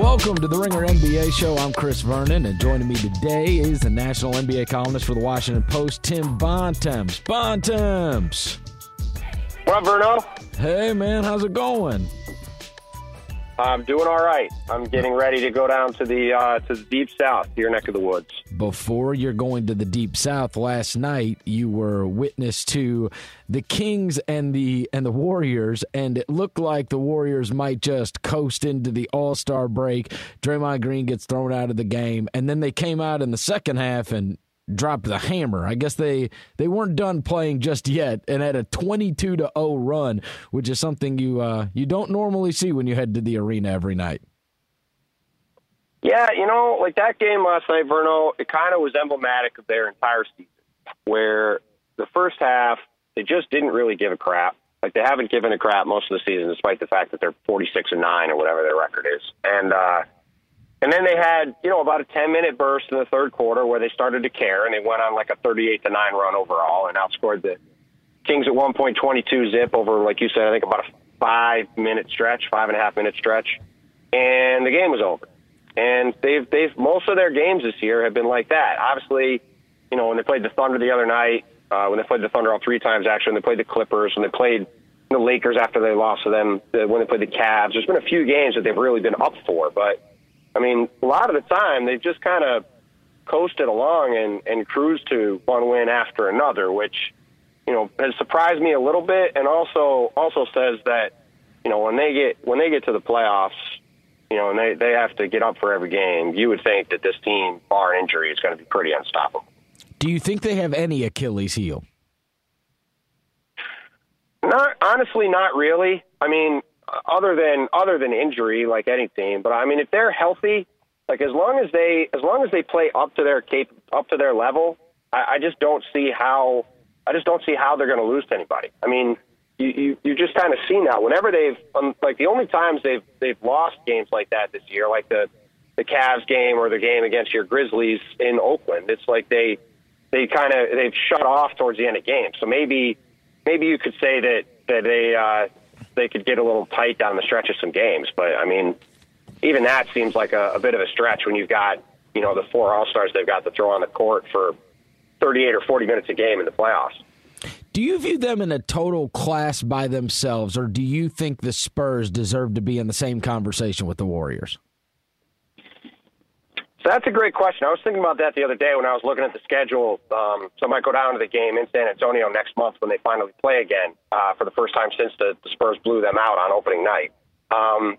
Welcome to the Ringer NBA show. I'm Chris Vernon, and joining me today is the national NBA columnist for the Washington Post, Tim Bontemps. Bontemps. What up, Verno? Hey, man, how's it going? I'm doing all right. I'm getting ready to go down to the uh, to the deep south, your neck of the woods. Before you're going to the deep south, last night you were witness to the Kings and the and the Warriors, and it looked like the Warriors might just coast into the All Star break. Draymond Green gets thrown out of the game, and then they came out in the second half and dropped the hammer. I guess they they weren't done playing just yet and had a 22 to 0 run, which is something you uh, you don't normally see when you head to the arena every night. Yeah, you know, like that game last night, Verno, it kind of was emblematic of their entire season, where the first half they just didn't really give a crap. Like they haven't given a crap most of the season, despite the fact that they're 46 and nine or whatever their record is, and. uh and then they had, you know, about a 10 minute burst in the third quarter where they started to care and they went on like a 38 to 9 run overall and outscored the Kings at one point 22 zip over, like you said, I think about a five minute stretch, five and a half minute stretch. And the game was over. And they've, they've, most of their games this year have been like that. Obviously, you know, when they played the Thunder the other night, uh, when they played the Thunder all three times, actually, when they played the Clippers, when they played the Lakers after they lost to them, when they played the Cavs, there's been a few games that they've really been up for, but I mean, a lot of the time they've just kind of coasted along and, and cruised to one win after another, which you know has surprised me a little bit, and also also says that you know when they get when they get to the playoffs, you know, and they they have to get up for every game. You would think that this team, bar injury, is going to be pretty unstoppable. Do you think they have any Achilles heel? Not honestly, not really. I mean, other than other than injury, like any team. But I mean, if they're healthy, like as long as they as long as they play up to their cap up to their level, I, I just don't see how I just don't see how they're going to lose to anybody. I mean, you you, you just kind of seen that whenever they've um, like the only times they've they've lost games like that this year, like the the Cavs game or the game against your Grizzlies in Oakland. It's like they they kind of they've shut off towards the end of games. So maybe maybe you could say that that they uh, they could get a little tight down the stretch of some games. But I mean, even that seems like a, a bit of a stretch when you've got you know the four All Stars they've got to throw on the court for 38 or 40 minutes a game in the playoffs. Do you view them in a total class by themselves, or do you think the Spurs deserve to be in the same conversation with the Warriors? So that's a great question. I was thinking about that the other day when I was looking at the schedule. Um, so I might go down to the game in San Antonio next month when they finally play again uh, for the first time since the, the Spurs blew them out on opening night. Um,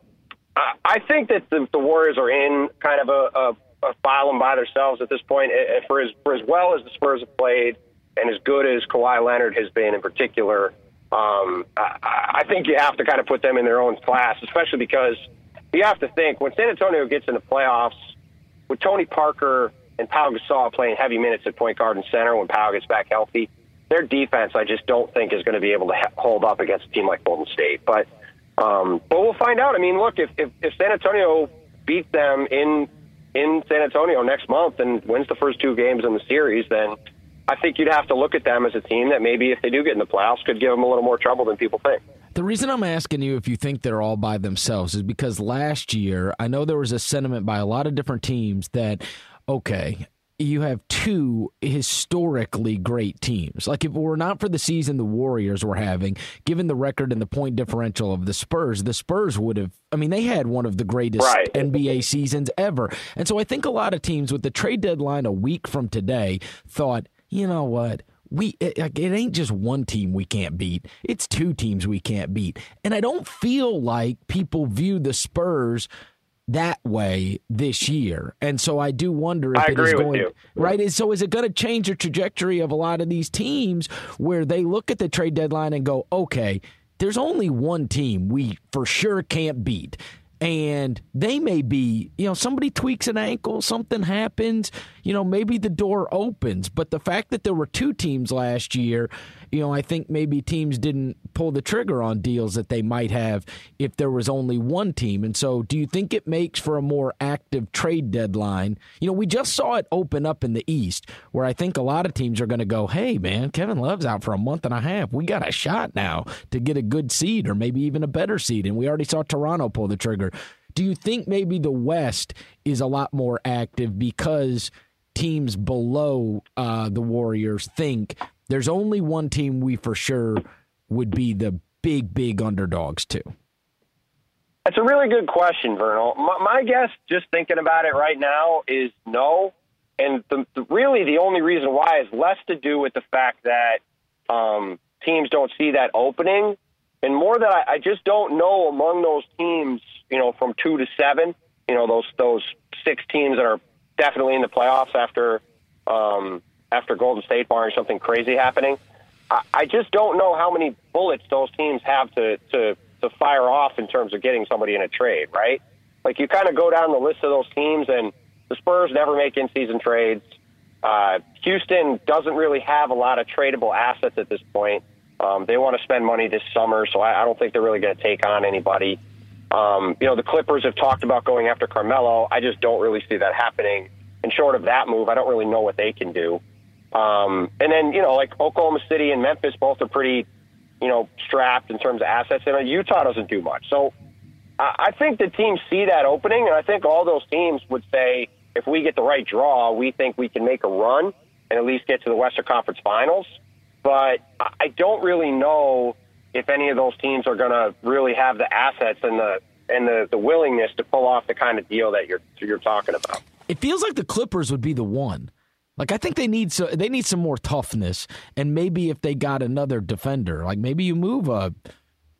I, I think that the, the Warriors are in kind of a, a, a file by themselves at this point. And for as for as well as the Spurs have played, and as good as Kawhi Leonard has been in particular, um, I, I think you have to kind of put them in their own class, especially because you have to think when San Antonio gets in the playoffs with Tony Parker and Pau Gasol playing heavy minutes at point guard and center when Pau gets back healthy, their defense I just don't think is going to be able to hold up against a team like Golden State. But um, but we'll find out. I mean, look, if, if if San Antonio beats them in in San Antonio next month and wins the first two games in the series, then I think you'd have to look at them as a team that maybe if they do get in the playoffs could give them a little more trouble than people think. The reason I'm asking you if you think they're all by themselves is because last year, I know there was a sentiment by a lot of different teams that, okay, you have two historically great teams. Like if it were not for the season the Warriors were having, given the record and the point differential of the Spurs, the Spurs would have I mean they had one of the greatest right. NBA seasons ever. And so I think a lot of teams with the trade deadline a week from today thought, you know what? we it, it, ain't just one team we can't beat. It's two teams we can't beat. And I don't feel like people view the Spurs that way this year. And so I do wonder if it is going right. So is it going to change the trajectory of a lot of these teams where they look at the trade deadline and go, okay, there's only one team we for sure can't beat and they may be, you know, somebody tweaks an ankle, something happens, you know, maybe the door opens. But the fact that there were two teams last year, you know, I think maybe teams didn't pull the trigger on deals that they might have if there was only one team. And so, do you think it makes for a more active trade deadline? You know, we just saw it open up in the East, where I think a lot of teams are going to go, hey, man, Kevin Love's out for a month and a half. We got a shot now to get a good seed or maybe even a better seed. And we already saw Toronto pull the trigger. Do you think maybe the West is a lot more active because teams below uh, the Warriors think there's only one team we for sure would be the big, big underdogs to? That's a really good question, Verno. My, my guess, just thinking about it right now, is no. And the, the, really, the only reason why is less to do with the fact that um, teams don't see that opening, and more that I, I just don't know among those teams, you know, from two to seven, you know, those those six teams that are definitely in the playoffs after um, after Golden State barring something crazy happening. I, I just don't know how many bullets those teams have to to to fire off in terms of getting somebody in a trade, right? Like you kind of go down the list of those teams, and the Spurs never make in-season trades. Uh, Houston doesn't really have a lot of tradable assets at this point. Um, they want to spend money this summer, so I, I don't think they're really going to take on anybody. Um, you know, the Clippers have talked about going after Carmelo. I just don't really see that happening. And short of that move, I don't really know what they can do. Um, and then, you know, like Oklahoma City and Memphis both are pretty you know, strapped in terms of assets. And Utah doesn't do much. So I think the teams see that opening, and I think all those teams would say, if we get the right draw, we think we can make a run and at least get to the Western Conference Finals. But I don't really know if any of those teams are going to really have the assets and the and the, the willingness to pull off the kind of deal that you're you're talking about. It feels like the Clippers would be the one. Like I think they need so they need some more toughness, and maybe if they got another defender, like maybe you move a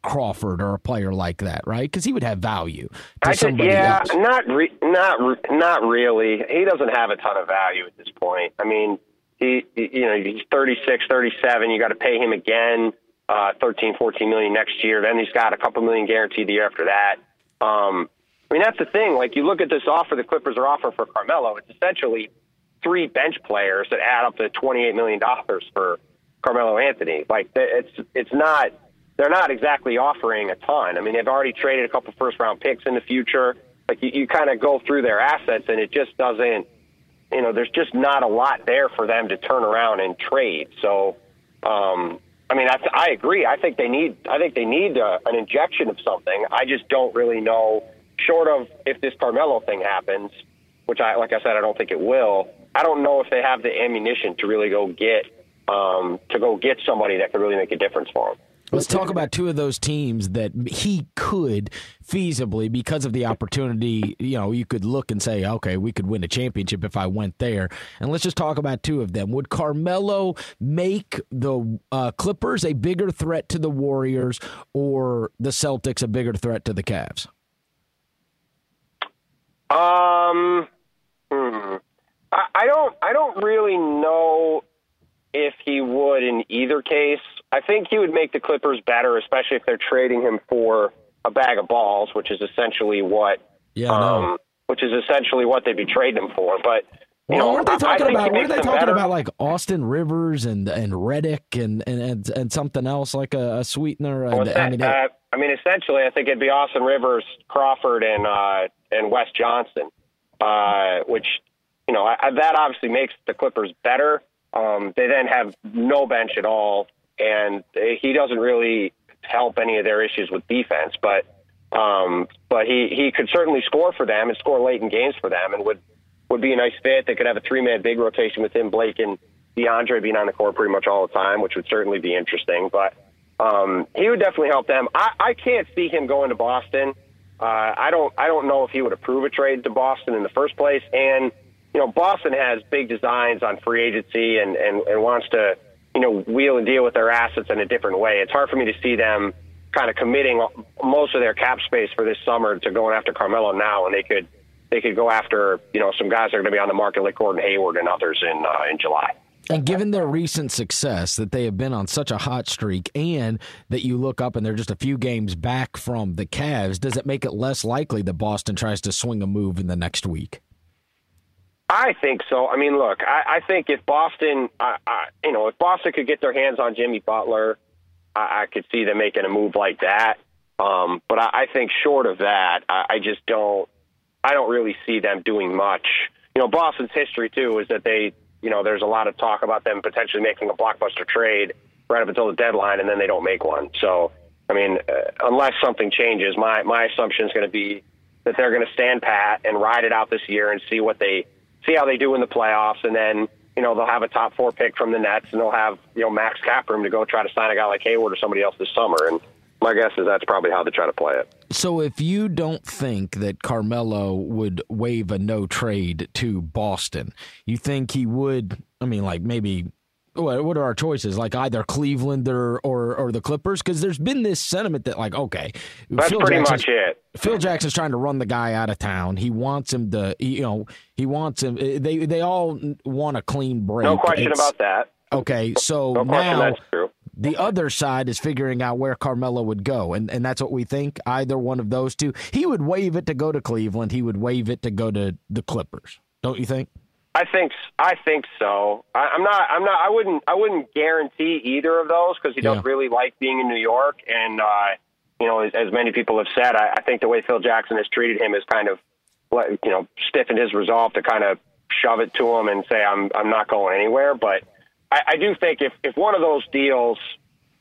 Crawford or a player like that, right? Because he would have value. I said, yeah, else. not re- not re- not really. He doesn't have a ton of value at this point. I mean, he, you know he's 36, 37. You got to pay him again, uh, 13, 14 million next year. Then he's got a couple million guaranteed the year after that. Um, I mean, that's the thing. Like you look at this offer the Clippers are offering for Carmelo, it's essentially three bench players that add up to $28 million for Carmelo Anthony. Like it's it's not they're not exactly offering a ton. I mean, they've already traded a couple first round picks in the future. Like you, you kind of go through their assets, and it just doesn't. You know, there's just not a lot there for them to turn around and trade. So, um, I mean, I, I agree. I think they need. I think they need a, an injection of something. I just don't really know. Short of if this Carmelo thing happens, which I, like I said, I don't think it will. I don't know if they have the ammunition to really go get um, to go get somebody that could really make a difference for them. Let's talk about two of those teams that he could feasibly, because of the opportunity, you know, you could look and say, okay, we could win a championship if I went there. And let's just talk about two of them. Would Carmelo make the uh, Clippers a bigger threat to the Warriors or the Celtics a bigger threat to the Cavs? Um, hmm. I, I don't. I don't really know if he would in either case. I think he would make the Clippers better, especially if they're trading him for a bag of balls, which is essentially what. Yeah. Um, no. Which is essentially what they'd be trading him for, but. You well, know, weren't they talking about? Weren't they talking better. about like Austin Rivers and and Redick and and and, and something else like a, a sweetener? Well, I, mean, uh, I mean, essentially, I think it'd be Austin Rivers, Crawford, and uh, and Wes Johnson, uh, which you know, I, that obviously makes the Clippers better. Um, they then have no bench at all, and he doesn't really help any of their issues with defense. But um, but he he could certainly score for them and score late in games for them, and would would be a nice fit. They could have a three man big rotation with him, Blake, and DeAndre being on the court pretty much all the time, which would certainly be interesting. But um, he would definitely help them. I, I can't see him going to Boston. Uh, I don't I don't know if he would approve a trade to Boston in the first place, and you know, Boston has big designs on free agency and, and, and wants to, you know, wheel and deal with their assets in a different way. It's hard for me to see them kind of committing most of their cap space for this summer to going after Carmelo now, and they could they could go after you know some guys that are going to be on the market like Gordon Hayward and others in uh, in July. And given their recent success, that they have been on such a hot streak, and that you look up and they're just a few games back from the Cavs, does it make it less likely that Boston tries to swing a move in the next week? I think so. I mean, look, I, I think if Boston, I, I, you know, if Boston could get their hands on Jimmy Butler, I, I could see them making a move like that. Um, but I, I think short of that, I, I just don't. I don't really see them doing much. You know, Boston's history too is that they, you know, there's a lot of talk about them potentially making a blockbuster trade right up until the deadline, and then they don't make one. So, I mean, uh, unless something changes, my my assumption is going to be that they're going to stand pat and ride it out this year and see what they see how they do in the playoffs, and then you know they'll have a top four pick from the Nets, and they'll have you know max cap room to go try to sign a guy like Hayward or somebody else this summer. And my guess is that's probably how they try to play it. So if you don't think that Carmelo would waive a no trade to Boston, you think he would? I mean, like maybe what, what are our choices? Like either Cleveland or or, or the Clippers? Because there's been this sentiment that like, okay, that's Phil pretty Jackson's, much it. Phil Jackson's trying to run the guy out of town. He wants him to, you know, he wants him. Eh, they they all want a clean break. No question it's, about that. Okay, so no now the other side is figuring out where Carmelo would go, and and that's what we think. Either one of those two, he would waive it to go to Cleveland. He would waive it to go to the Clippers. Don't you think? I think I think so. I, I'm not. I'm not. I wouldn't. I wouldn't guarantee either of those because he yeah. does really like being in New York, and uh, you know, as, as many people have said, I, I think the way Phil Jackson has treated him is kind of, you know, stiffened his resolve to kind of shove it to him and say, "I'm I'm not going anywhere." But I, I do think if if one of those deals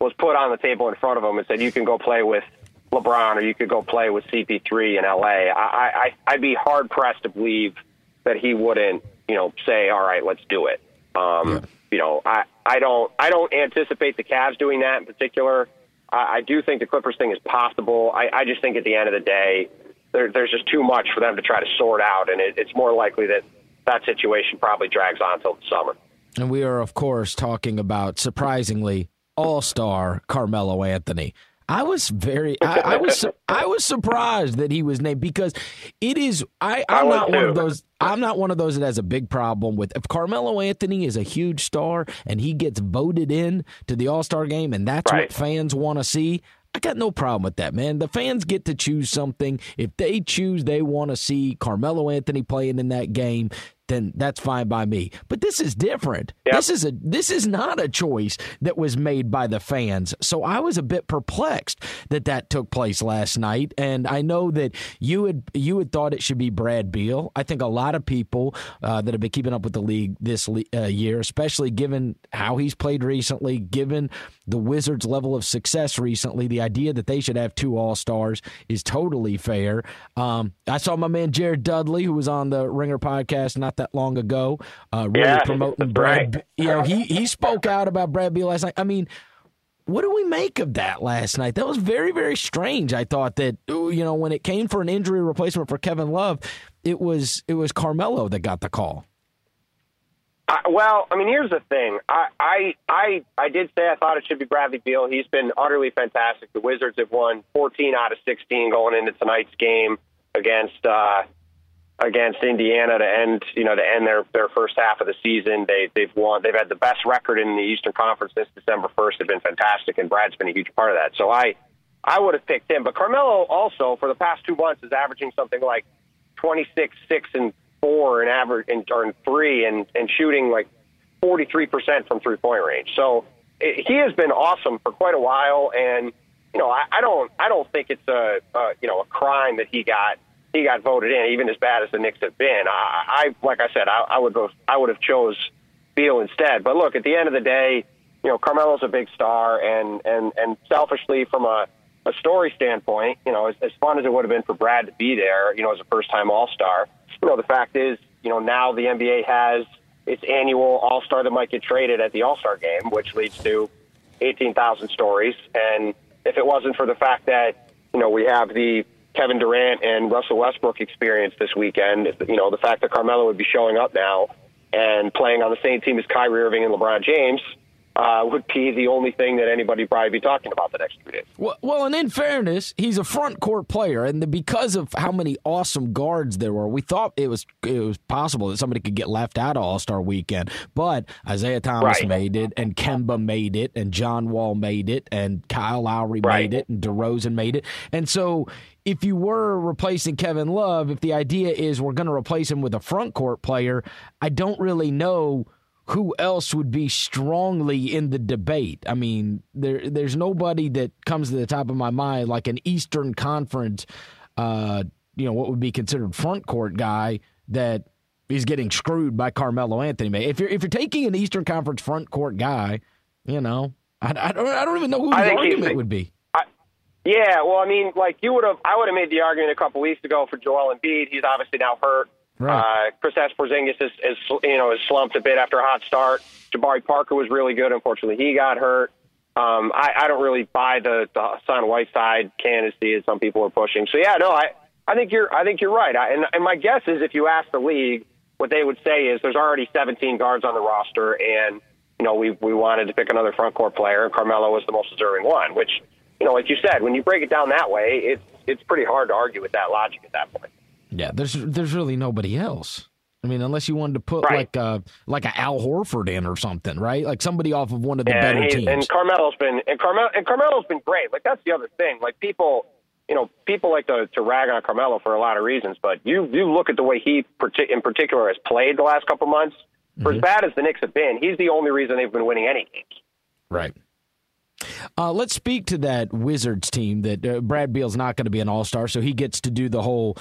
was put on the table in front of him and said, "You can go play with LeBron or you could go play with CP3 in LA," I, I I'd be hard pressed to believe that he wouldn't you know, say, all right, let's do it. Um, yeah. You know, I, I don't I don't anticipate the Cavs doing that in particular. I, I do think the Clippers thing is possible. I, I just think at the end of the day, there, there's just too much for them to try to sort out, and it, it's more likely that that situation probably drags on until the summer. And we are, of course, talking about surprisingly all star Carmelo Anthony. I was very, I, I, was, I was surprised that he was named because it is. I, I'm not one of those. I'm not one of those that has a big problem with if Carmelo Anthony is a huge star and he gets voted in to the All Star game and that's right. what fans want to see. I got no problem with that, man. The fans get to choose something. If they choose they want to see Carmelo Anthony playing in that game, then that's fine by me. But this is different. Yep. This is a this is not a choice that was made by the fans. So I was a bit perplexed that that took place last night. And I know that you had you had thought it should be Brad Beal. I think a lot of people uh, that have been keeping up with the league this uh, year, especially given how he's played recently, given the Wizards' level of success recently, the idea that they should have two All Stars is totally fair. Um, I saw my man Jared Dudley, who was on the Ringer podcast not that long ago, uh, really yeah, promoting Brad. Right. You know, he he spoke out about Brad Beal last night. I mean, what do we make of that last night? That was very very strange. I thought that you know when it came for an injury replacement for Kevin Love, it was it was Carmelo that got the call. I, well, I mean, here's the thing. I, I I I did say I thought it should be Bradley Beal. He's been utterly fantastic. The Wizards have won 14 out of 16 going into tonight's game against uh, against Indiana to end you know to end their their first half of the season. They they've won. They've had the best record in the Eastern Conference since December 1st. They've been fantastic, and Brad's been a huge part of that. So I I would have picked him. But Carmelo also for the past two months is averaging something like 26, six, and four and average and three and and shooting like 43% from three point range. So it, he has been awesome for quite a while and you know I, I don't I don't think it's a, a you know a crime that he got he got voted in even as bad as the Knicks have been. I, I like I said I, I would go I would have chose Beal instead. But look at the end of the day, you know Carmelo's a big star and and and selfishly from a a story standpoint, you know, as, as fun as it would have been for Brad to be there, you know, as a first time All Star, you know, the fact is, you know, now the NBA has its annual All Star that might get traded at the All Star game, which leads to 18,000 stories. And if it wasn't for the fact that, you know, we have the Kevin Durant and Russell Westbrook experience this weekend, you know, the fact that Carmelo would be showing up now and playing on the same team as Kyrie Irving and LeBron James, uh, would be the only thing that anybody would probably be talking about the next three days. Well, well, and in fairness, he's a front court player, and the, because of how many awesome guards there were, we thought it was it was possible that somebody could get left out of All Star Weekend. But Isaiah Thomas right. made it, and Kemba made it, and John Wall made it, and Kyle Lowry right. made it, and DeRozan made it, and so if you were replacing Kevin Love, if the idea is we're going to replace him with a front court player, I don't really know who else would be strongly in the debate? I mean, there there's nobody that comes to the top of my mind like an Eastern Conference, uh, you know, what would be considered front court guy that is getting screwed by Carmelo Anthony. If you're if you're taking an Eastern Conference front court guy, you know, I, I don't I don't even know who the argument would be. Yeah, well, I mean, like you would have, I would have made the argument a couple weeks ago for Joel Embiid. He's obviously now hurt. Right. Uh, Kristaps Porzingis is, is, you know, is slumped a bit after a hot start. Jabari Parker was really good. Unfortunately, he got hurt. Um, I, I don't really buy the, the Hassan Whiteside candidacy as some people are pushing. So yeah, no, I, I think you're, I think you're right. I, and, and my guess is if you ask the league, what they would say is there's already 17 guards on the roster, and you know we we wanted to pick another front court player, and Carmelo was the most deserving one. Which, you know, like you said, when you break it down that way, it's it's pretty hard to argue with that logic at that point. Yeah, there's there's really nobody else. I mean, unless you wanted to put Right. like a like a Al Horford in or something, right? Like somebody off of one of the and, better teams. and Carmelo's been and Carmelo and Carmelo's been great. Like that's the other thing. Like people, you know, people like to, to rag on Carmelo for a lot of reasons, but you you look at the way he in particular has played the last couple months. For Mm-hmm. as bad as the Knicks have been, he's the only reason they've been winning any games. Right. Uh, let's speak to that Wizards team that uh, Brad Beal's not going to be an all star, so he gets to do the whole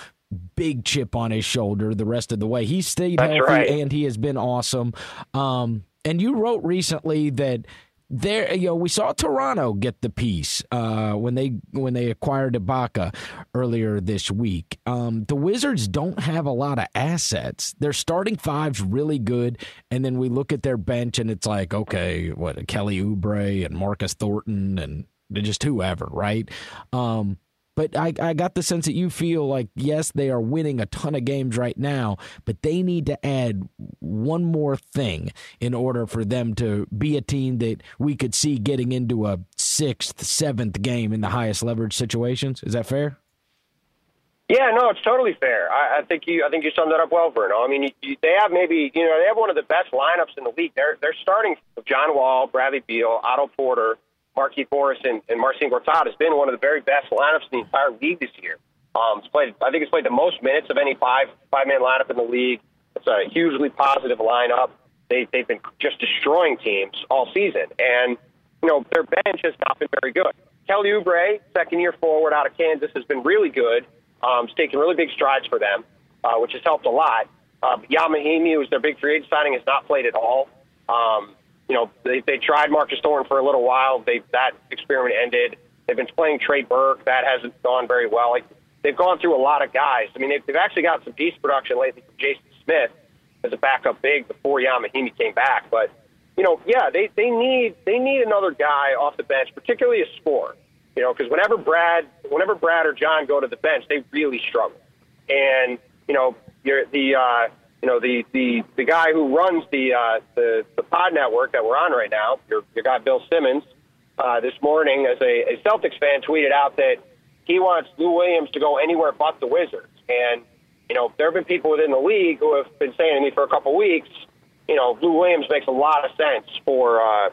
big chip on his shoulder the rest of the way. He stayed That's healthy right. and he has been awesome. Um, and you wrote recently that there, you know, we saw Toronto get the piece uh, when they when they acquired Ibaka earlier this week. Um, the Wizards don't have a lot of assets. Their starting five's really good, and then we look at their bench and it's like, okay, what Kelly Oubre and Marcus Thornton and just whoever, right? Um, but I, I got the sense that you feel like yes, they are winning a ton of games right now, but they need to add one more thing in order for them to be a team that we could see getting into a sixth, seventh game in the highest leverage situations. Is that fair? Yeah, no, it's totally fair. I, I think you, I think you summed that up well, Bruno. I mean, you, you, they have maybe, you know, they have one of the best lineups in the league. They're they're starting John Wall, Bradley Beal, Otto Porter, Markieff Morris, and, and Marcin Gortat has been one of the very best lineups in the entire league this year. Um, it's played, I think it's played the most minutes of any five five man lineup in the league. It's a hugely positive lineup. They they've been just destroying teams all season, and you know their bench has not been very good. Kelly Oubre, second year forward out of Kansas, has been really good. Um, it's taken really big strides for them, uh, which has helped a lot. Uh, Ian Mahinmi, who's their big free agent signing, has not played at all. Um, you know, they, they tried Marcus Thornton for a little while. They that experiment ended. They've been playing Trey Burke. That hasn't gone very well. Like they've gone through a lot of guys. I mean, they've, they've actually got some decent production lately from Jason Smith as a backup big before Ian Mahinmi came back. But you know, yeah, they they need they need another guy off the bench, particularly a scorer. You know, because whenever Brad whenever Brad or John go to the bench, they really struggle. And you know, you're the uh, you know the the the guy who runs the uh, the the pod network that we're on right now, your your guy Bill Simmons, uh, this morning as a, a Celtics fan tweeted out that he wants Lou Williams to go anywhere but the Wizards. And you know, there have been people within the league who have been saying to me for a couple weeks, you know, Lou Williams makes a lot of sense for uh,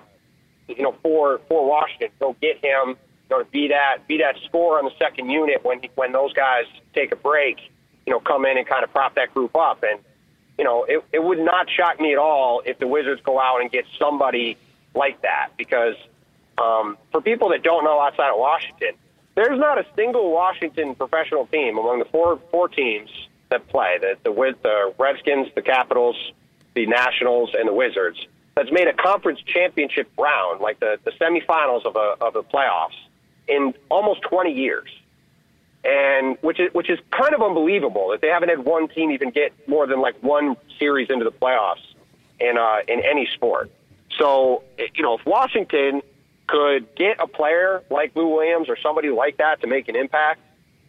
you know for for Washington. Go get him. You know, to be that be that scorer on the second unit when when those guys take a break. You know, come in and kind of prop that group up. And you know, it, it would not shock me at all if the Wizards go out and get somebody like that because um, for people that don't know outside of Washington, there's not a single Washington professional team among the four four teams that play the the, the Redskins, the Capitals, the Nationals, and the Wizards that's made a conference championship round, like the the semifinals of a of the playoffs, in almost 20 years and which is which is kind of unbelievable that they haven't had one team even get more than like one series into the playoffs in uh, in any sport. So you know, if Washington could get a player like Lou Williams or somebody like that to make an impact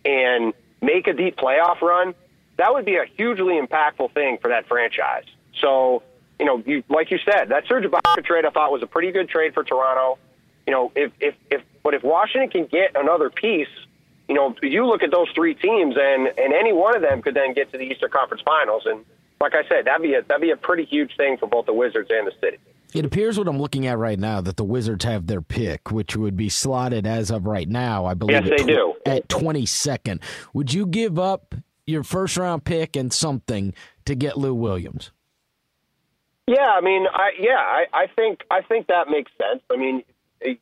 and make a deep playoff run, that would be a hugely impactful thing for that franchise. So you know, you, like you said, that Serge Ibaka trade I thought was a pretty good trade for Toronto. You know, if if if but if Washington can get another piece you know, you look at those three teams, and and any one of them could then get to the Eastern Conference Finals, and like I said, that'd be a that'd be a pretty huge thing for both the Wizards and the city. It appears what I'm looking at right now that the Wizards have their pick, which would be slotted as of right now, I believe. Yes, at they do. At 22nd. Would you give up your first round pick and something to get Lou Williams? Yeah, I mean, I yeah, I, I think I think that makes sense. I mean,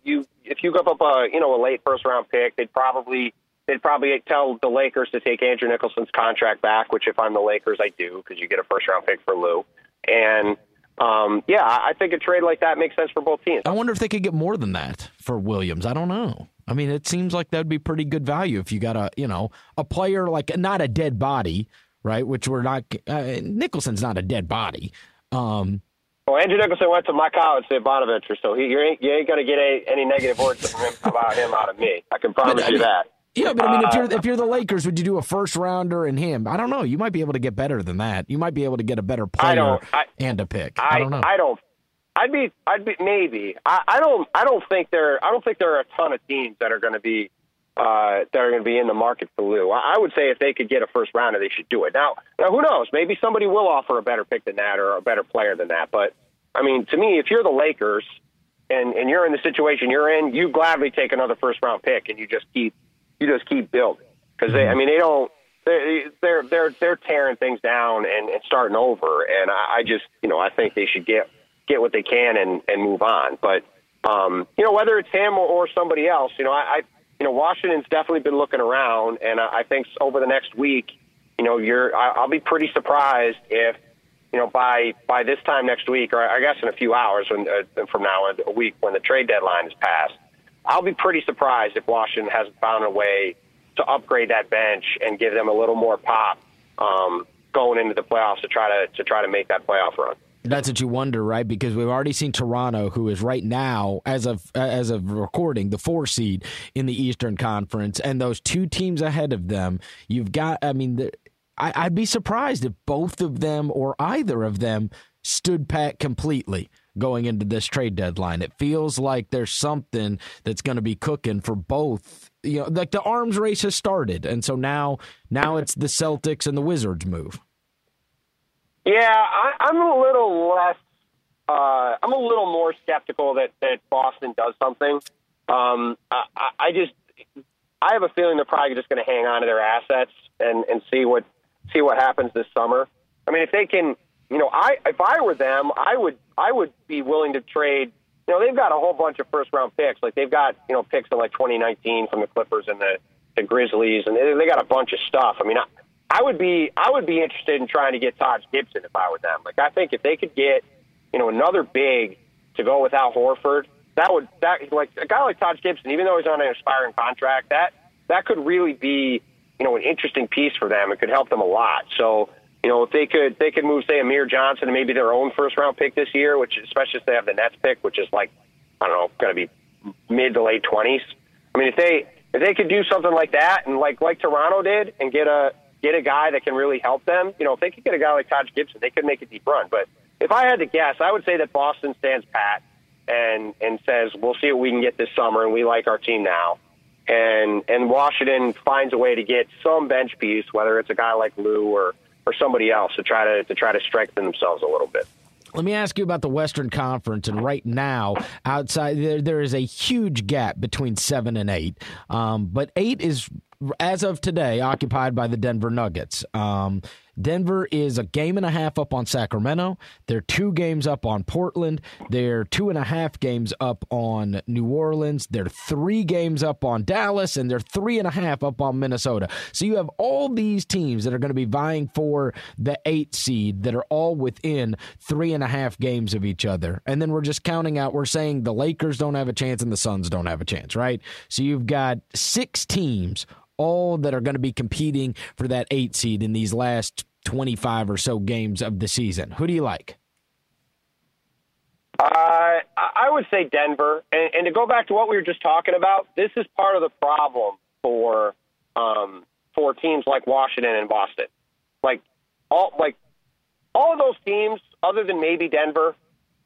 you if you give up a you know a late first round pick, they'd probably they'd probably tell the Lakers to take Andrew Nicholson's contract back, which if I'm the Lakers, I do because you get a first round pick for Lou. And um, yeah, I I think a trade like that makes sense for both teams. I wonder if they could get more than that for Williams. I don't know. I mean, it seems like that'd be pretty good value if you got a you know a player like not a dead body, right? Which we're not. Uh, Nicholson's not a dead body. Um, well, Andrew Nicholson went to my college at Bonaventure, so he, you ain't, you ain't going to get any, any negative words from him about him out of me. I can promise but, you that. Yeah, but I mean, uh, if you're if you're the Lakers, would you do a first rounder and him? I don't know. You might be able to get better than that. You might be able to get a better player I I, and a pick. I, I, don't know. I don't. I'd be. I'd be maybe. I, I don't. I don't think there. I don't think there are a ton of teams that are going to be uh, that are going to be in the market for Lou. I would say if they could get a first rounder, they should do it. Now, now who knows? Maybe somebody will offer a better pick than that or a better player than that. But I mean, to me, if you're the Lakers and and you're in the situation you're in, you gladly take another first round pick and you just keep you just keep building because they. I mean, they don't. They're they're they're they're tearing things down and, and starting over, and I, I just you know I think they should get get what they can and and move on. But um, you know whether it's him or, or somebody else, you know I, I you know Washington's definitely been looking around, and I, I think over the next week, you know you're I, I'll be pretty surprised if you know by by this time next week, or I guess in a few hours when uh, from now a week when the trade deadline is passed I'll be pretty surprised if Washington hasn't found a way to upgrade that bench and give them a little more pop um, going into the playoffs to try to to try to make that playoff run. That's what you wonder, right? Because we've already seen Toronto, who is right now, as of as of recording, the four seed in the Eastern Conference, and those two teams ahead of them. You've got, I mean, the, I, I'd be surprised if both of them or either of them stood pat completely going into this trade deadline. It feels like there's something that's going to be cooking for both. You know, like the arms race has started, and so now now it's the Celtics and the Wizards move. Yeah, I, am a little less. Uh, I'm a little more skeptical that that Boston does something. Um, I, I just I have a feeling they're probably just going to hang on to their assets and and see what see what happens this summer. I mean, if they can you know, I if I were them, I would I would be willing to trade. You know, they've got a whole bunch of first round picks. Like they've got you know picks in like 2019 from the Clippers and the the Grizzlies, and they, they got a bunch of stuff. I mean, I, I would be I would be interested in trying to get Taj Gibson if I were them. Like I think if they could get you know another big to go without Horford, that would that like a guy like Taj Gibson, even though he's on an expiring contract, that that could really be you know an interesting piece for them. It could help them a lot. So you know, if they could they could move say Amir Johnson and maybe their own first round pick this year, which especially if they have the Nets pick, which is like I don't know, going to be mid to late twenties. I mean, if they if they could do something like that and like like Toronto did and get a get a guy that can really help them, you know, if they could get a guy like Taj Gibson, they could make a deep run. But if I had to guess, I would say that Boston stands pat and and says we'll see what we can get this summer, and we like our team now. And and Washington finds a way to get some bench piece, whether it's a guy like Lou or or somebody else to try to to try to strengthen themselves a little bit. Let me ask you about the Western Conference. And right now, outside there, there is a huge gap between seven and eight. Um, but eight is, as of today, occupied by the Denver Nuggets. Um, Denver is a game and a half up on Sacramento. They're two games up on Portland. They're two and a half games up on New Orleans. They're three games up on Dallas, and they're three and a half up on Minnesota. So you have all these teams that are going to be vying for the eight seed that are all within three and a half games of each other. And then we're just counting out, we're saying the Lakers don't have a chance and the Suns don't have a chance, right? So you've got six teams all that are going to be competing for that eight seed in these last 25 or so games of the season. Who do you like? Uh, I would say Denver. And, and, to go back to what we were just talking about, this is part of the problem for um, for teams like Washington and Boston. Like all like all of those teams, other than maybe Denver,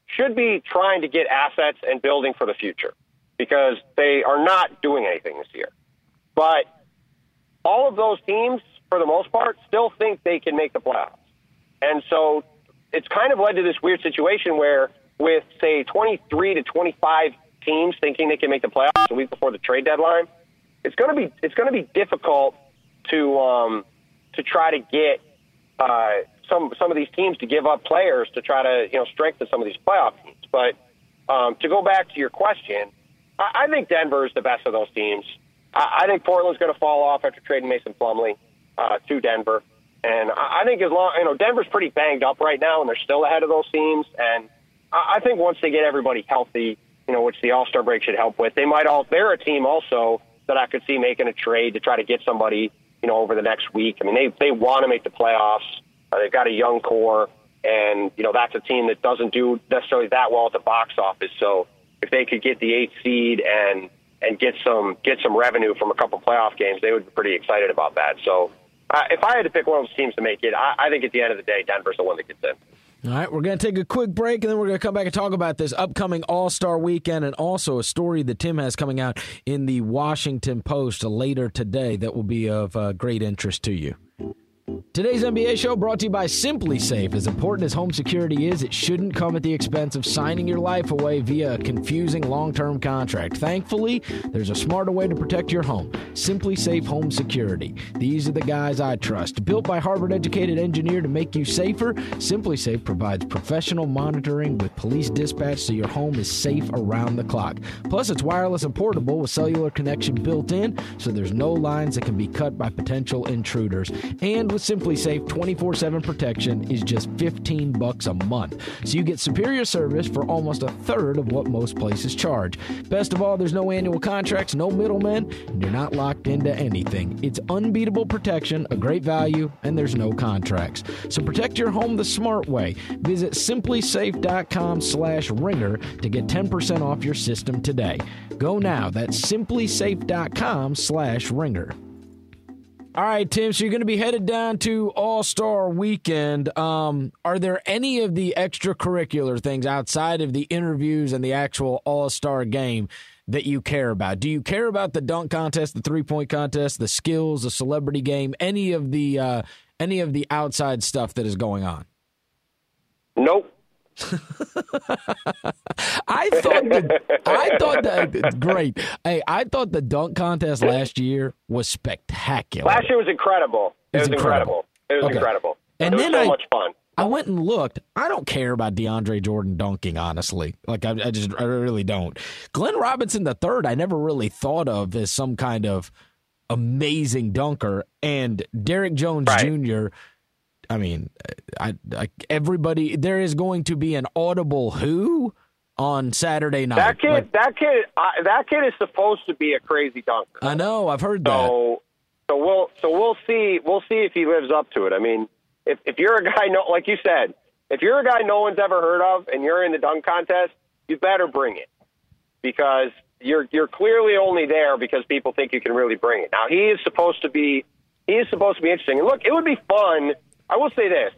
should be trying to get assets and building for the future because they are not doing anything this year. But all of those teams, for the most part, still think they can make the playoffs. And so it's kind of led to this weird situation where, with say 23 to 25 teams thinking they can make the playoffs a week before the trade deadline, it's going to be it's going to be difficult to um, to try to get uh, some some of these teams to give up players to try to you know strengthen some of these playoff teams. But um, to go back to your question, I, I think Denver is the best of those teams. I, think Portland's going to fall off after trading Mason Plumlee uh, to Denver. And I, think as long, you know, Denver's pretty banged up right now, and they're still ahead of those teams. And I, I think once they get everybody healthy, you you know, which the All Star break should help with. They might all they're a team also that I could see making a trade to try to get somebody, you know, over the next week. I mean, they they want to make the playoffs. Uh, they've got a young core, and you know that's a team that doesn't do necessarily that well at the box office. So if they could get the eighth seed and and get some get some revenue from a couple playoff games, they would be pretty excited about that. So uh, if I had to pick one of those teams to make it, I, I think at the end of the day, Denver's the one that gets in. All right, we're going to take a quick break and then we're going to come back and talk about this upcoming All Star weekend and also a story that Tim has coming out in the Washington Post later today that will be of uh, great interest to you. Today's NBA show brought to you by SimpliSafe. As important as home security is, it shouldn't come at the expense of signing your life away via a confusing long term contract. Thankfully, there's a smarter way to protect your home SimpliSafe Home Security. These are the guys I trust. Built by Harvard educated engineer to make you safer, SimpliSafe provides professional monitoring with police dispatch so your home is safe around the clock. Plus, it's wireless and portable with cellular connection built in, so there's no lines that can be cut by potential intruders. And with SimpliSafe 24/7 protection is just 15 bucks a month. So you get superior service for almost a third of what most places charge. Best of all, there's no annual contracts, no middlemen, and you're not locked into anything. It's unbeatable protection, a great value, and there's no contracts. So protect your home the smart way. Visit simplisafe.com/ringer to get 10% off your system today. Go now. That's simplisafe.com/ringer. All right, Tim. So you're going to be headed down to All Star Weekend. Um, are there any of the extracurricular things outside of the interviews and the actual All Star game that you care about? Do you care about the dunk contest, the three point contest, the skills, the celebrity game, any of the uh, any of the outside stuff that is going on? Nope. I thought the, I thought that great. Hey, I thought the dunk contest last year was spectacular. Last year was incredible. It, it was, incredible. incredible. It was okay. incredible. And it was then so I, much fun. I went and looked. I don't care about DeAndre Jordan dunking, honestly. Like I, I just I really don't. Glenn Robinson the third, I never really thought of as some kind of amazing dunker, and Derrick Jones right. Jr. I mean, I, I, everybody there is going to be an audible who on Saturday night. That kid, like, that kid, uh, that kid is supposed to be a crazy dunker. I know, I've heard that. So, so we'll, so we'll see, we'll see if he lives up to it. I mean, if if you're a guy, no, like you said, if you're a guy no one's ever heard of and you're in the dunk contest, you better bring it because you're you're clearly only there because people think you can really bring it. Now he is supposed to be, he is supposed to be interesting. And look, it would be fun I will say this.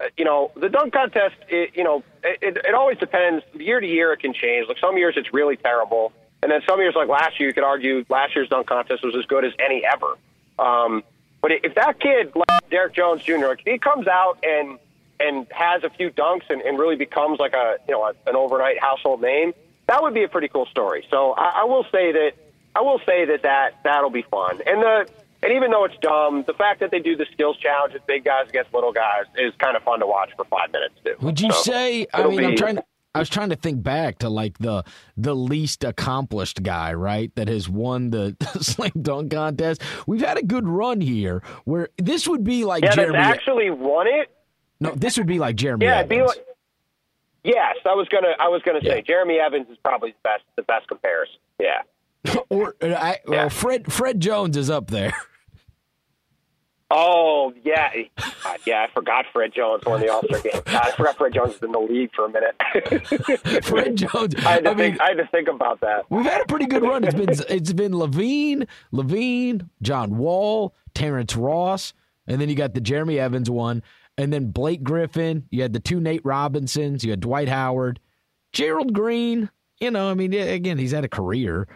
Uh, you know, the dunk contest, it, you know, it, it always depends. Year to year, it can change. Like some years, it's really terrible. And then some years, like last year, you could argue last year's dunk contest was as good as any ever. Um, but if that kid, like Derrick Jones Jr., like, he comes out and and has a few dunks and, and really becomes like a you know a, an overnight household name, that would be a pretty cool story. So I, I will say that I will say that that that'll be fun. And the and even though it's dumb, the fact that they do the skills challenge with big guys against little guys is kind of fun to watch for five minutes too. Would you so say? I mean, be, I'm trying. To, I was trying to think back to like the the least accomplished guy, right? That has won the slam dunk contest. We've had a good run here, where this would be like yeah, Jeremy. actually won it. No, this would be like Jeremy. Yeah, Evans. be like. Yes, I was gonna. I was gonna say yeah. Jeremy Evans is probably the best. The best comparison. Yeah. or uh, I, well. Fred Fred Jones is up there. Oh yeah, God, yeah. I forgot Fred Jones won the All Star game. God, I forgot Fred Jones was in the league for a minute. Fred Jones. I had to I think. Mean, I had to think about that. We've had a pretty good run. It's been it's been LaVine, LaVine, John Wall, Terrence Ross, and then you got the Jeremy Evans one, and then Blake Griffin. You had the two Nate Robinsons. You had Dwight Howard, Gerald Green. You know, I mean, again, he's had a career.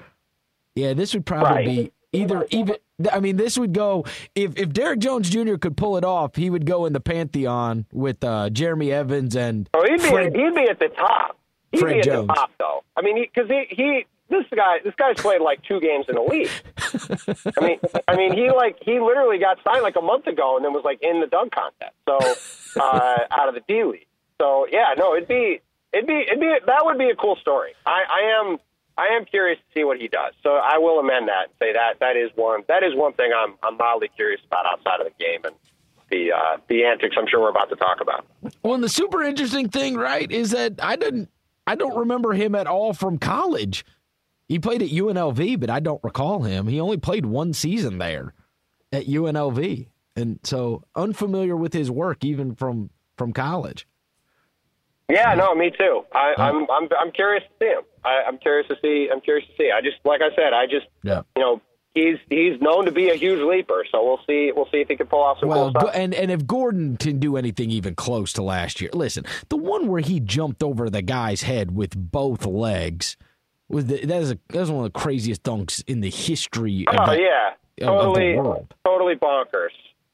Yeah, this would probably right. be either even I mean, this would go if if Derrick Jones Jr. could pull it off, he would go in the pantheon with uh, Jeremy Evans and. Oh, he'd be Fred, he'd be at the top. He'd Fred be at Jones. the top, though. I mean, because he, he, he this guy this guy's played like two games in the league. I mean, I mean, he like he literally got signed like a month ago and then was like in the dunk contest. So uh, out of the D League. So yeah, no, it'd be it'd be it'd be that would be a cool story. I, I am I am curious to see what he does. So I will amend that and say that that is one that is one thing I'm I'm mildly curious about outside of the game and the uh, the antics I'm sure we're about to talk about. Well, and the super interesting thing, right, is that I didn't I don't remember him at all from college. He played at UNLV, but I don't recall him. He only played one season there at UNLV, and so unfamiliar with his work even from from college. Yeah, no, me too. I, I'm I'm I'm curious to see him. I, I'm curious to see. I'm curious to see. I just like I said, I just Yeah. you know he's he's known to be a huge leaper. So we'll see. We'll see if he can pull off some Well, cool stuff. and and if Gordon can do anything even close to last year, listen, the one where he jumped over the guy's head with both legs was the, that is a, that was one of the craziest dunks in the history oh, of, Oh the, yeah, of, of the totally, totally bonkers.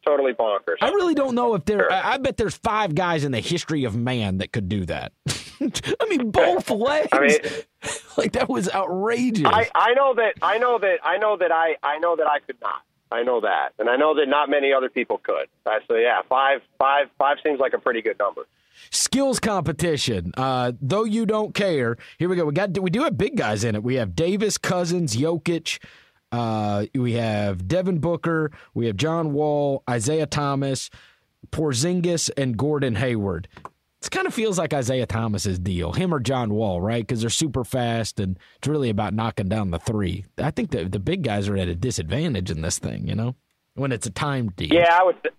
Totally bonkers. I really don't know if there. Sure. I I bet there's five guys in the history of man that could do that. I mean, both legs. I mean- like that was outrageous. I, I know that I know that I know that I I know that I could not. I know that, and I know that not many other people could. So yeah, five five five seems like a pretty good number. skills competition. Uh, though you don't care, here we go. We got we do have big guys in it. We have Davis, Cousins, Jokic. Uh, we have Devin Booker. We have John Wall, Isaiah Thomas, Porzingis, and Gordon Hayward. It kind of feels like Isaiah Thomas's deal, him or John Wall, right? Because they're super fast, and it's really about knocking down the three. I think the the big guys are at a disadvantage in this thing, you know, when it's a time deal. Yeah, I would. Th-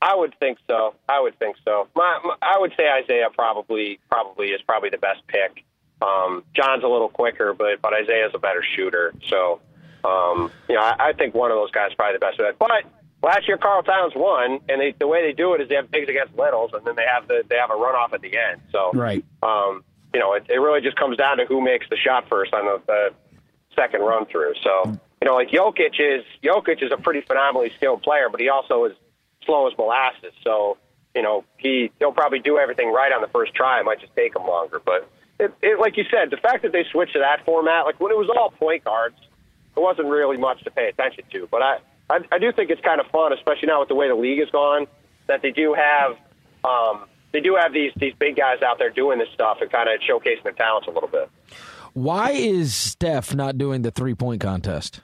I would think so. I would think so. My, my, I would say Isaiah probably probably is probably the best pick. Um, John's a little quicker, but but Isaiah's a better shooter. So, um, you know, I, I think one of those guys is probably the best. But last year, Karl Towns won, and they, the way they do it is they have bigs against littles, and then they have the they have a runoff at the end. So, Right. um, you know, it, it really just comes down to who makes the shot first on the, the second run through. So, you know, like Jokic is Jokic is a pretty phenomenally skilled player, but he also is slow as molasses. So, you know, he he'll probably do everything right on the first try. It might just take him longer. But it, it, like you said, the fact that they switched to that format, like when it was all point guards, it wasn't really much to pay attention to. But I, I, I do think it's kind of fun, especially now with the way the league has gone, that they do have, um, they do have these these big guys out there doing this stuff and kind of showcasing their talents a little bit. Why is Steph not doing the three point contest?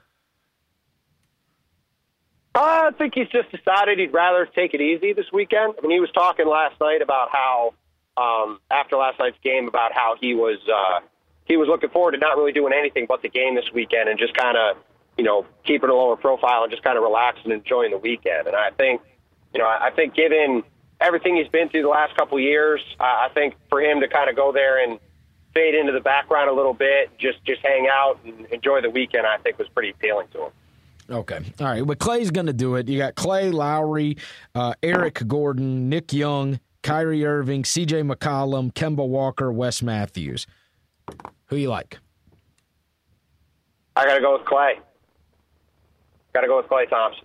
Uh, I think he's just decided he'd rather take it easy this weekend. I mean, he was talking last night about how, um, after last night's game, about how he was uh, he was looking forward to not really doing anything but the game this weekend and just kind of, you know, keeping a lower profile and just kind of relaxing and enjoying the weekend. And I think, you know, I think given everything he's been through the last couple of years, I I think for him to kind of go there and fade into the background a little bit, just just hang out and enjoy the weekend, I think was pretty appealing to him. Okay. All right. But Klay's going to do it. You got Klay, Lowry, uh, Eric Gordon, Nick Young, Kyrie Irving, CJ McCollum, Kemba Walker, Wes Matthews. Who you like? I got to go with Klay. Got to go with Klay Thompson.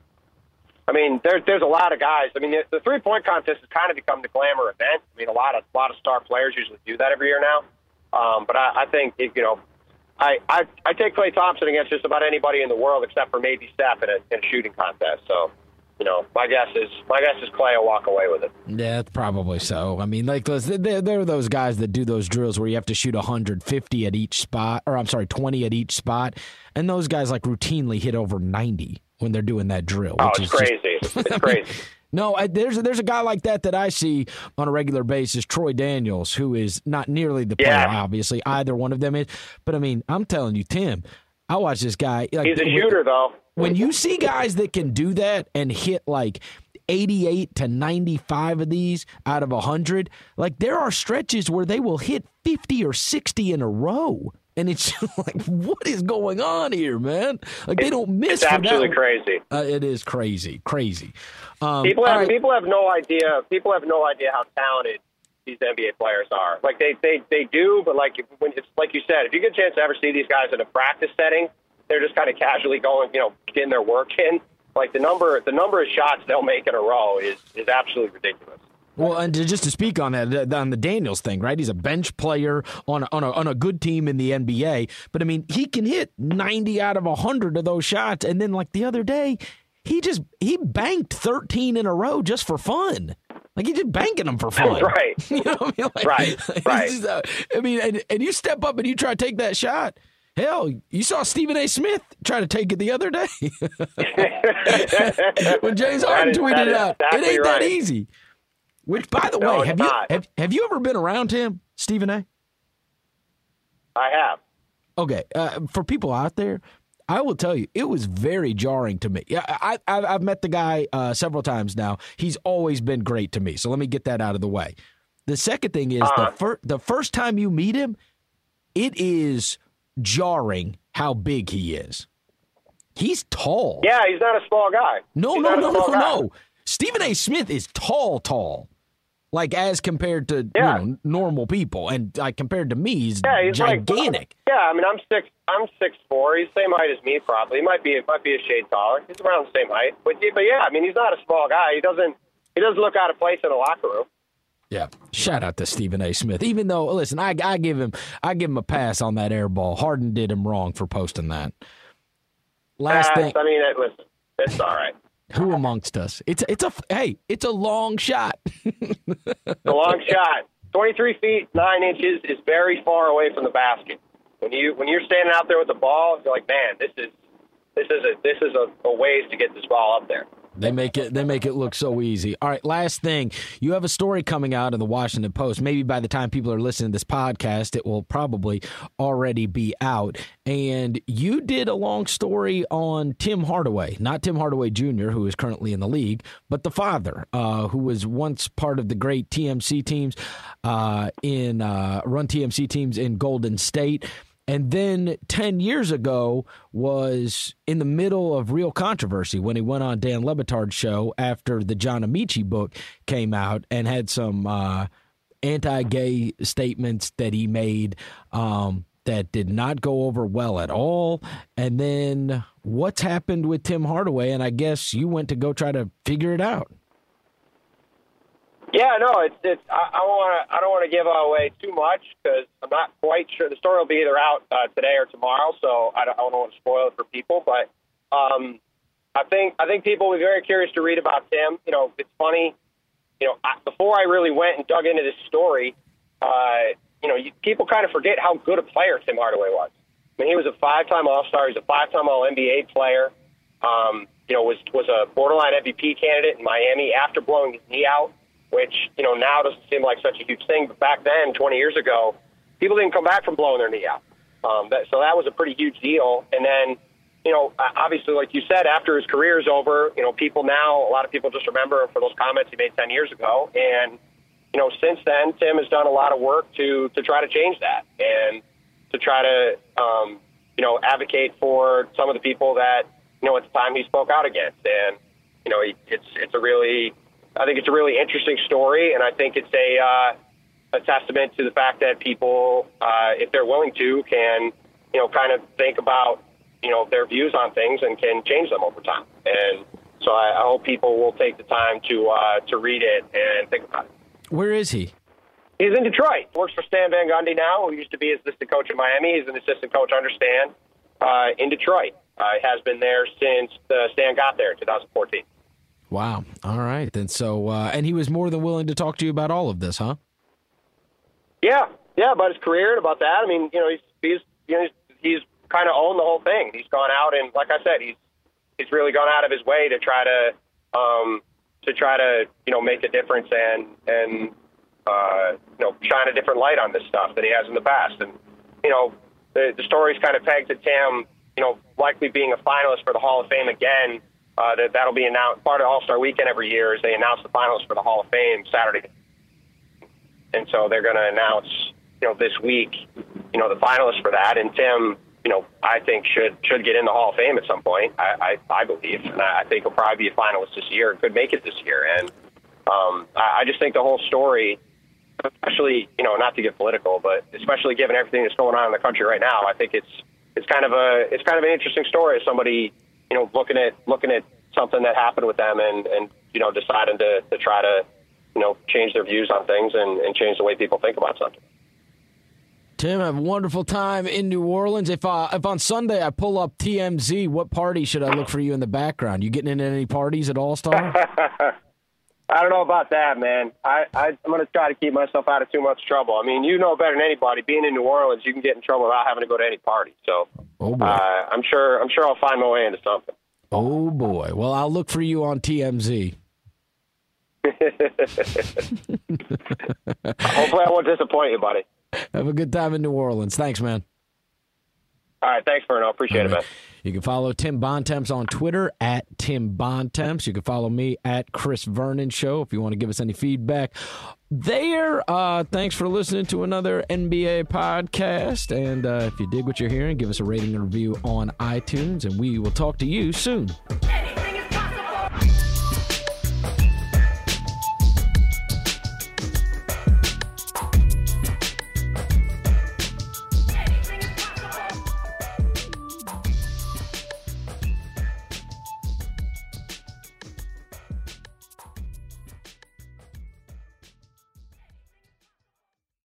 I mean, there's there's a lot of guys. I mean, the, the three point contest has kind of become the glamour event. I mean, a lot of a lot of star players usually do that every year now. Um, but I, I think if, you know, I, I I take Klay Thompson against just about anybody in the world except for maybe Steph in a, in a shooting contest. So, you know, my guess is my guess is Klay will walk away with it. Yeah, probably so. I mean, like there, they're, they're those guys that do those drills where you have to shoot 150 at each spot, or I'm sorry, 20 at each spot, and those guys like routinely hit over 90 when they're doing that drill. Oh, which it's is just- crazy. It's crazy. No, I, there's there's a guy like that that I see on a regular basis, Troy Daniels, who is not nearly the player, Yeah. obviously either one of them is. But I mean, I'm telling you, Tim, I watch this guy. Like, He's a when- shooter, though. When you see guys that can do that and hit like 88 to 95 of these out of 100, like there are stretches where they will hit 50 or 60 in a row. And it's just like, what is going on here, man? Like they don't miss. It's absolutely that. crazy. Uh, it is crazy, crazy. Um, People have right. people have no idea. People have no idea how talented these NBA players are. Like they they, they do, but like when it's like you said, if you get a chance to ever see these guys in a practice setting, they're just kind of casually going, you know, getting their work in. Like the number the number of shots they'll make in a row is is absolutely ridiculous. Well, and to, just to speak on that, on the Daniels thing, right? He's a bench player on a, on a on a good team in the NBA, but I mean, he can hit ninety out of hundred of those shots, and then like the other day, he just he banked thirteen in a row just for fun. Like he's just banking them for fun, Right. You know what I mean? Like, Right, right. just, uh, I mean, and, and you step up and you try to take that shot. Hell, you saw Stephen A. Smith try to take it the other day when James Harden is- tweeted it out. exactly it ain't that easy. Which, by the No, way, have you have, have you ever been around him, Stephen A? I have. Okay, uh, for people out there, I will tell you, it was very jarring to me. Yeah, I, I, have met the guy uh, several times now. He's always been great to me. So let me get that out of the way. The second thing is uh-huh. the first the first time you meet him, it is jarring how big he is. He's tall. Yeah, he's not a small guy. No, he's no, no, no, guy. no. Stephen A. Smith is tall, tall. Like as compared to yeah. you know, normal people, and like compared to me, he's, yeah, he's gigantic. Like, yeah, I mean, I'm six. I'm six four. He's the same height as me, probably. He might be. It might be a shade taller. He's around the same height. But but yeah, I mean, he's not a small guy. He doesn't. He doesn't look out of place in a locker room. Yeah. Shout out to Stephen A. Smith. Even though, listen, I, I give him I give him a pass on that air ball. Harden did him wrong for posting that. Last pass, thing. I mean, it, listen, it's all right. Who amongst us? It's it's a hey, it's a long shot. a long shot. Twenty three feet nine inches is very far away from the basket. When you when you're standing out there with the ball, you're like, man, this is this is a this is a, a ways to get this ball up there. They make it they make it look so easy. All right, last thing. You have a story coming out in the Washington Post. Maybe by the time people are listening to this podcast, it will probably already be out. And you did a long story on Tim Hardaway, not Tim Hardaway Jr., who is currently in the league, but the father, uh, who was once part of the great TMC teams uh, in uh, run TMC teams in Golden State and then 10 years ago was in the middle of real controversy when he went on Dan Le Batard's show after the John Amaechi book came out and had some uh, anti-gay statements that he made um, that did not go over well at all. And then what's happened with Tim Hardaway? And I guess you went to go try to figure it out. Yeah, no, it's it's. I, I want to. I don't want to give away too much because I'm not quite sure. The story will be either out uh, today or tomorrow, so I don't, I don't want to spoil it for people. But um, I think I think people will be very curious to read about Tim. You know, it's funny. You know, I, before I really went and dug into this story, uh, you know, you, people kind of forget how good a player Tim Hardaway was. I mean, he was a five-time All-Star. He's a five-time All-NBA player. Um, you know, was was a borderline MVP candidate in Miami after blowing his knee out which you know now doesn't seem like such a huge thing, but back then, 20 years ago, people didn't come back from blowing their knee out. Um, that, so that was a pretty huge deal. And then, you know, obviously, like you said, after his career is over, you know, people now, a lot of people just remember him for those comments he made 10 years ago. And, you know, since then, Tim has done a lot of work to to try to change that and to try to, um, you know, advocate for some of the people that, you know, at the time he spoke out against. And, you know, it's it's a really I think it's a really interesting story, and I think it's a uh, a testament to the fact that people, uh, if they're willing to, can you know kind of think about you know their views on things and can change them over time. And so I, I hope people will take the time to uh, to read it and think about it. Where is he? He's in Detroit. Works for Stan Van Gundy now, who used to be assistant coach in Miami. He's an assistant coach under Stan uh, in Detroit. Uh, has been there since uh, Stan got there in 2014. Wow. All right. And so, uh, and he was more than willing to talk to you about all of this, huh? Yeah. Yeah. About his career and about that. I mean, you know, he's, he's, you know, he's, he's kind of owned the whole thing. He's gone out and, like I said, he's, he's really gone out of his way to try to, um, to try to, you know, make a difference and, and, uh, you know, shine a different light on this stuff than he has in the past. And, you know, the, the story's kind of pegged to Tim, you know, likely being a finalist for the Hall of Fame again uh, that that'll be announced. Part of All Star Weekend every year is they announce the finalists for the Hall of Fame Saturday, and so they're going to announce, you know, this week, you know, the finalists for that. And Tim, you know, I think should should get in the Hall of Fame at some point. I I, I believe, and I think he'll probably be a finalist this year and could make it this year. And um, I, I just think the whole story. Especially, you know, not to get political, but especially given everything that's going on in the country right now, I think it's it's kind of a it's kind of an interesting story. As somebody you know, looking at looking at something that happened with them and and you know deciding to to try to you know change their views on things and, and change the way people think about something. Tim, have a wonderful time in New Orleans. If uh, if on Sunday I pull up TMZ, what party should I look for you in the background? You getting into any parties at All Star? I don't know about that, man. I, I I'm going to try to keep myself out of too much trouble. I mean, you know better than anybody. Being in New Orleans, you can get in trouble without having to go to any party. So, oh boy. Uh, I'm sure I'm sure I'll find my way into something. Oh boy. Well, I'll look for you on TMZ. Hopefully, I won't disappoint you, buddy. Have a good time in New Orleans. Thanks, man. All right, thanks, Verno. Appreciate right. it, man. You can follow Tim Bontemps on Twitter at Tim Bontemps. You can follow me at Chris Vernon Show if you want to give us any feedback there. Uh, thanks for listening to another NBA podcast. And uh, if you dig what you're hearing, give us a rating and review on iTunes, and we will talk to you soon.